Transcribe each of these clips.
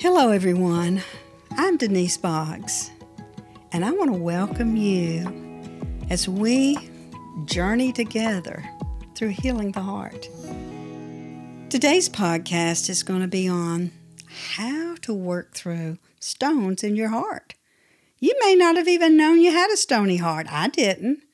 Hello, everyone. I'm Denise Boggs, and I want to welcome you as we journey together through healing the heart. Today's podcast is going to be on how to work through stones in your heart. You may not have even known you had a stony heart. I didn't.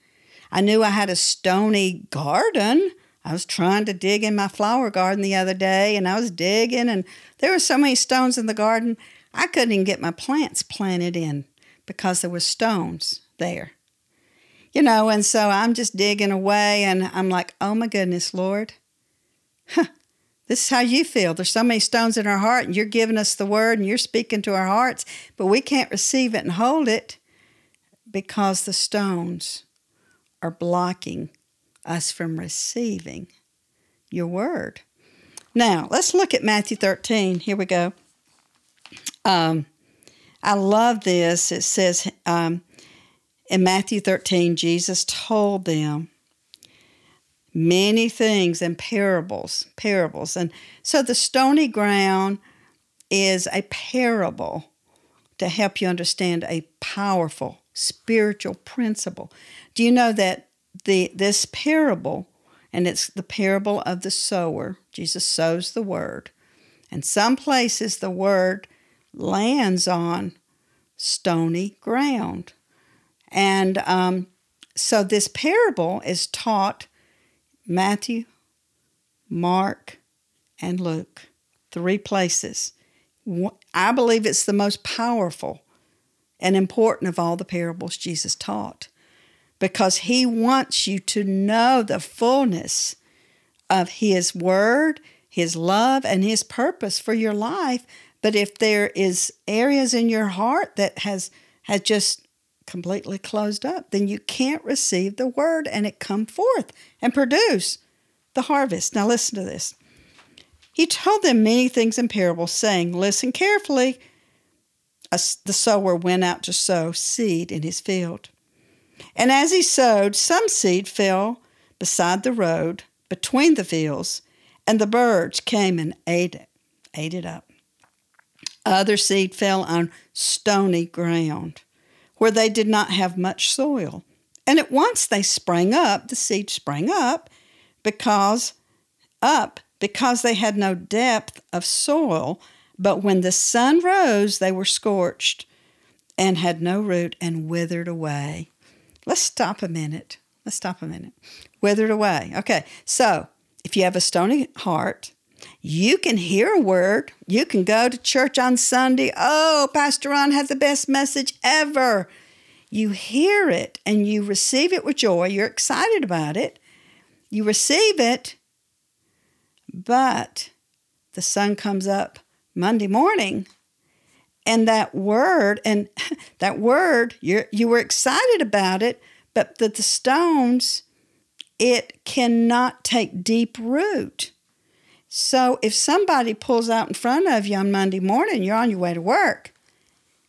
I knew I had a stony garden I was trying to dig in my flower garden the other day and I was digging and there were so many stones in the garden I couldn't even get my plants planted in because there were stones there. You know, and so I'm just digging away and I'm like, oh my goodness, Lord. Huh, this is how you feel. There's so many stones in our heart and you're giving us the word and you're speaking to our hearts, but we can't receive it and hold it because the stones are blocking us from receiving your word. Now, let's look at Matthew 13. Here we go. Um, I love this. It says um, in Matthew 13, Jesus told them many things in parables, parables. And so the stony ground is a parable to help you understand a powerful spiritual principle. Do you know that the this parable, and it's the parable of the sower. Jesus sows the word. And some places the word lands on stony ground. And um, so this parable is taught Matthew, Mark, and Luke, three places. I believe it's the most powerful and important of all the parables Jesus taught because He wants you to know the fullness of His Word, His love, and His purpose for your life. But if there is areas in your heart that has has just completely closed up, then you can't receive the word and it come forth and produce the harvest. Now listen to this. He told them many things in parables, saying, Listen carefully. the sower went out to sow seed in his field. And as he sowed, some seed fell beside the road between the fields, and the birds came and ate it, ate it up. Other seed fell on stony ground, where they did not have much soil. And at once they sprang up, the seed sprang up, because up because they had no depth of soil, but when the sun rose, they were scorched and had no root and withered away. Let's stop a minute. Let's stop a minute. Withered away. Okay, so if you have a stony heart, you can hear a word. You can go to church on Sunday. Oh, Pastor Ron had the best message ever. You hear it and you receive it with joy. You're excited about it. You receive it, but the sun comes up Monday morning and that word and that word you you were excited about it but that the stones it cannot take deep root. So if somebody pulls out in front of you on monday morning you're on your way to work.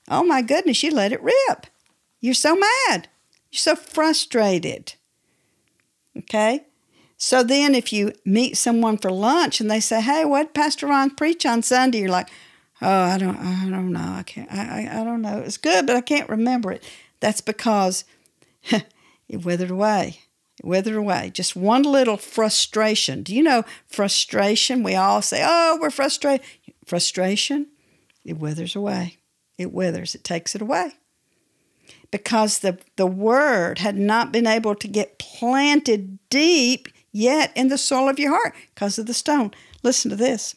Oh my goodness you let it rip. You're so mad. You're so frustrated. Okay? So then if you meet someone for lunch and they say hey what pastor ron preach on sunday? You're like oh, I don't, I don't know. I can't, I, I, I don't know. It's good, but I can't remember it. That's because it withered away. It withered away. Just one little frustration. Do you know frustration? We all say, oh, we're frustrated. Frustration, it withers away. It withers. It takes it away. Because the, the word had not been able to get planted deep yet in the soul of your heart because of the stone. Listen to this.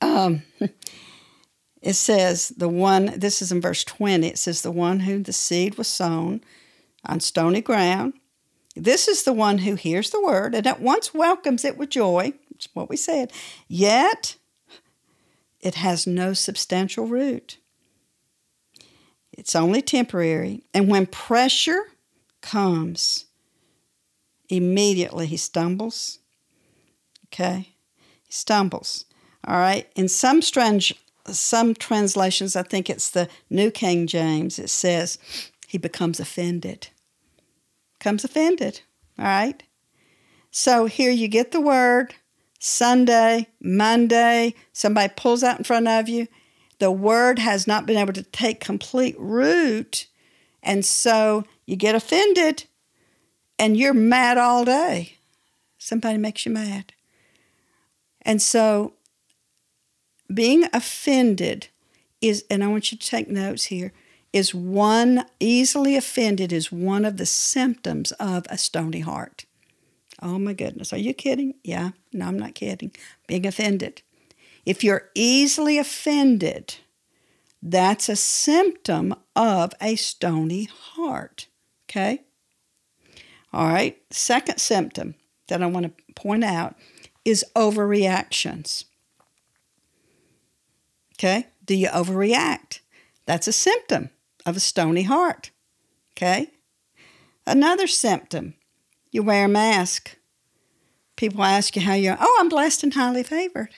Um, it says, the one, this is in verse 20, it says, the one whom the seed was sown on stony ground. This is the one who hears the word and at once welcomes it with joy. It's what we said. Yet, it has no substantial root. It's only temporary. And when pressure comes, immediately he stumbles. Okay? He stumbles. All right. In some strange, some translations, I think it's the New King James, it says he becomes offended. Comes offended. All right. So here you get the word Sunday, Monday, somebody pulls out in front of you, the word has not been able to take complete root. And so you get offended and you're mad all day. Somebody makes you mad. And so being offended is, and I want you to take notes here, is one, easily offended is one of the symptoms of a stony heart. Oh my goodness. Are you kidding? Yeah. No, I'm not kidding. Being offended. If you're easily offended, that's a symptom of a stony heart. Okay? All right. Second symptom that I want to point out is overreactions. Okay? Do you overreact? That's a symptom of a stony heart. Okay? Another symptom you wear a mask. People ask you how you're, oh, I'm blessed and highly favored.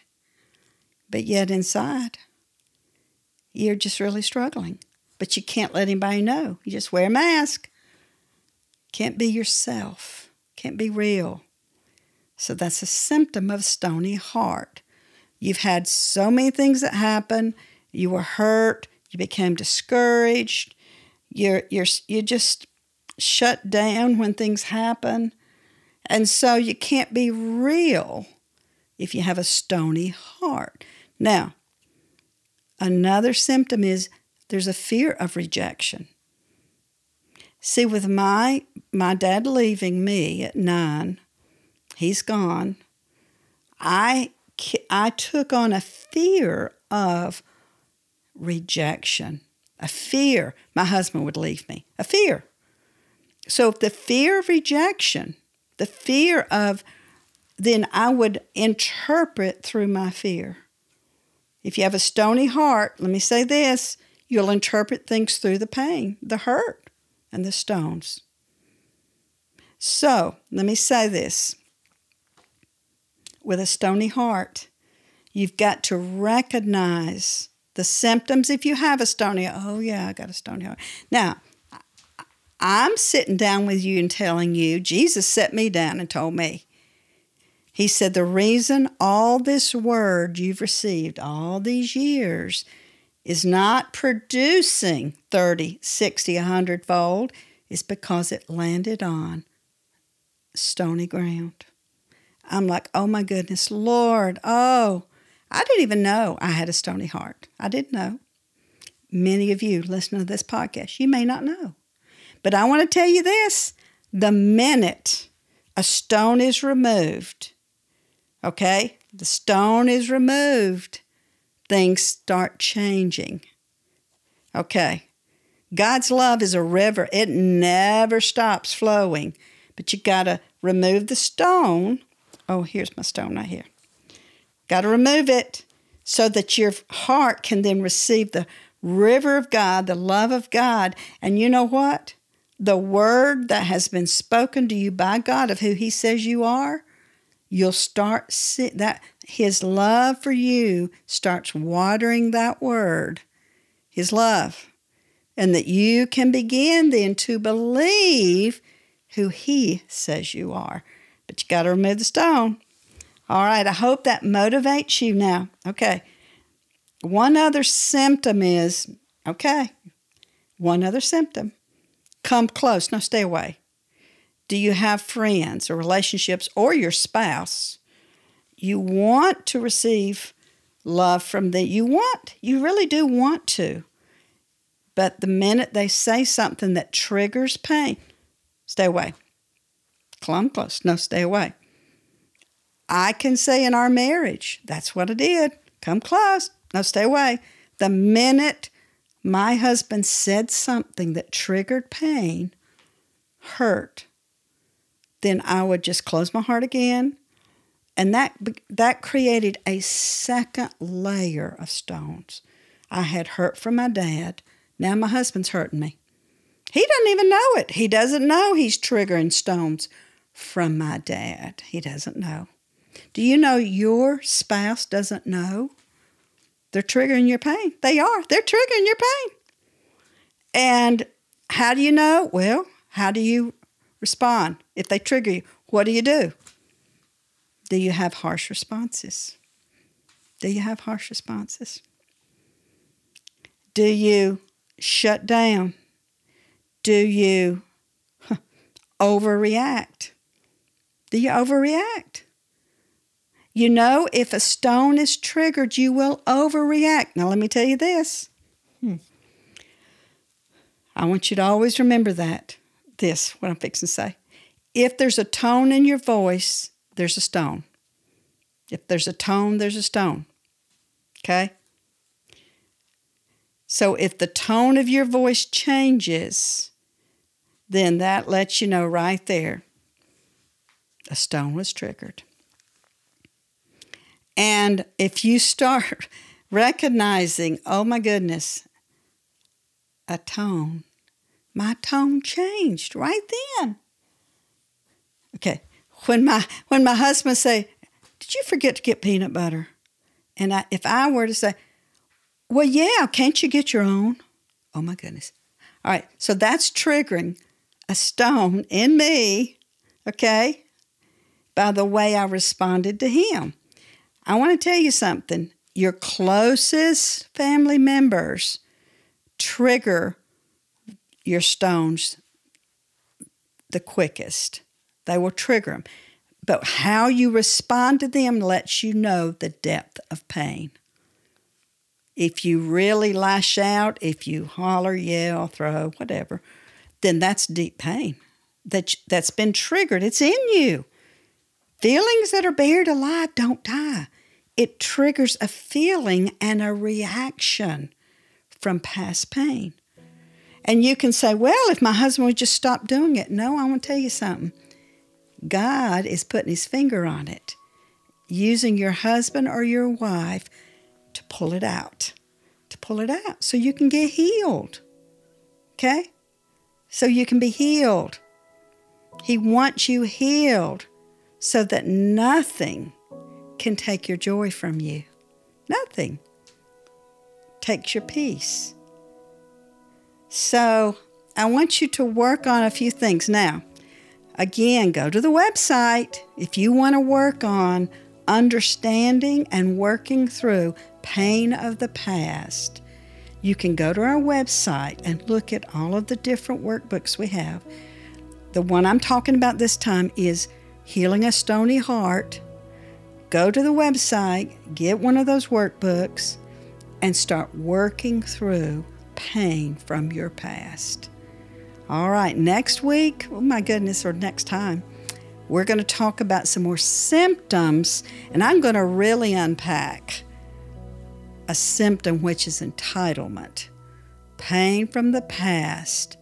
But yet inside, you're just really struggling. But you can't let anybody know. You just wear a mask. Can't be yourself. Can't be real. So that's a symptom of stony heart. You've had so many things that happen. You were hurt. You became discouraged. You're, you're, you just shut down when things happen. And so you can't be real if you have a stony heart. Now, another symptom is there's a fear of rejection. See, with my my dad leaving me at nine, he's gone. I I took on a fear of rejection, a fear my husband would leave me, a fear. So if the fear of rejection, the fear of, then I would interpret through my fear. If you have a stony heart, let me say this you'll interpret things through the pain, the hurt, and the stones. So let me say this with a stony heart, you've got to recognize the symptoms if you have a stony oh yeah i got a stony heart now I'm sitting down with you and telling you, Jesus set me down and told me. He said, The reason all this word you've received all these years is not producing 30, 60, 100 fold is because it landed on stony ground. I'm like, oh my goodness, Lord, oh, I didn't even know I had a stony heart. I didn't know. Many of you listening to this podcast, you may not know. But I want to tell you this the minute a stone is removed, okay, the stone is removed, things start changing. Okay. God's love is a river, it never stops flowing. But you got to remove the stone. Oh, here's my stone right here. Got to remove it so that your heart can then receive the river of God, the love of God. And you know what? the word that has been spoken to you by God of who He says you are, you'll start see that His love for you starts watering that word, His love, and that you can begin then to believe who He says you are. But you got to remove the stone. All right, I hope that motivates you now. Okay. One other symptom is okay, one other symptom Come close. no, stay away. Do you have friends or relationships or your spouse? You want to receive love from them. You want, you really do want to. But the minute they say something that triggers pain, stay away. Close. No, stay away. I can say in our marriage, that's what I did. Come close. No, stay away. The minute my husband said something that triggered pain, hurt, then I would just close my heart again. And that, that created a second layer of stones. I had hurt from my dad. Now my husband's hurting me. He doesn't even know it. He doesn't know he's triggering stones from my dad. He doesn't know. Do you know your spouse doesn't know? They're triggering your pain. They are. They're triggering your pain. And how do you know? Well, how do you respond? If they trigger you, what do you do? Do you have harsh responses? Do you have harsh responses? Do you shut down? Do you overreact? Do you overreact? You know, if a stone is triggered, you will overreact. Now, let me tell you this. Hmm. I want you to always remember that. This, what I'm fixing to say. If there's a tone in your voice, there's a stone. If there's a tone, there's a stone. Okay? So if the tone of your voice changes, then that lets you know right there a stone was triggered. And if you start recognizing, oh my goodness, a tone, my tone changed right then. Okay, when my when my husband say, "Did you forget to get peanut butter?" and I, if I were to say, "Well, yeah, can't you get your own?" Oh my goodness! All right, so that's triggering a stone in me. Okay, by the way I responded to him. I want to tell you something. Your closest family members trigger your stones the quickest. They will trigger them. But how you respond to them lets you know the depth of pain. If you really lash out, if you holler, yell, throw, whatever, then that's deep pain that, that's been triggered. It's in you. Feelings that are buried alive don't die. It triggers a feeling and a reaction from past pain. And you can say, well, if my husband would just stop doing it. No, I want to tell you something. God is putting his finger on it, using your husband or your wife to pull it out, to pull it out so you can get healed. Okay? So you can be healed. He wants you healed so that nothing can take your joy from you. Nothing takes your peace. So I want you to work on a few things. Now, again, go to the website if you want to work on understanding and working through pain of the past. You can go to our website and look at all of the different workbooks we have. The one I'm talking about this time is Healing a Stony Heart, go to the website, get one of those workbooks, and start working through pain from your past. All right, next week, oh my goodness, or next time, we're going to talk about some more symptoms, and I'm going to really unpack a symptom which is entitlement. Pain from the past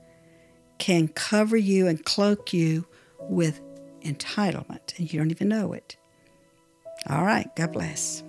can cover you and cloak you with entitlement, and you don't even know it. All right, God bless.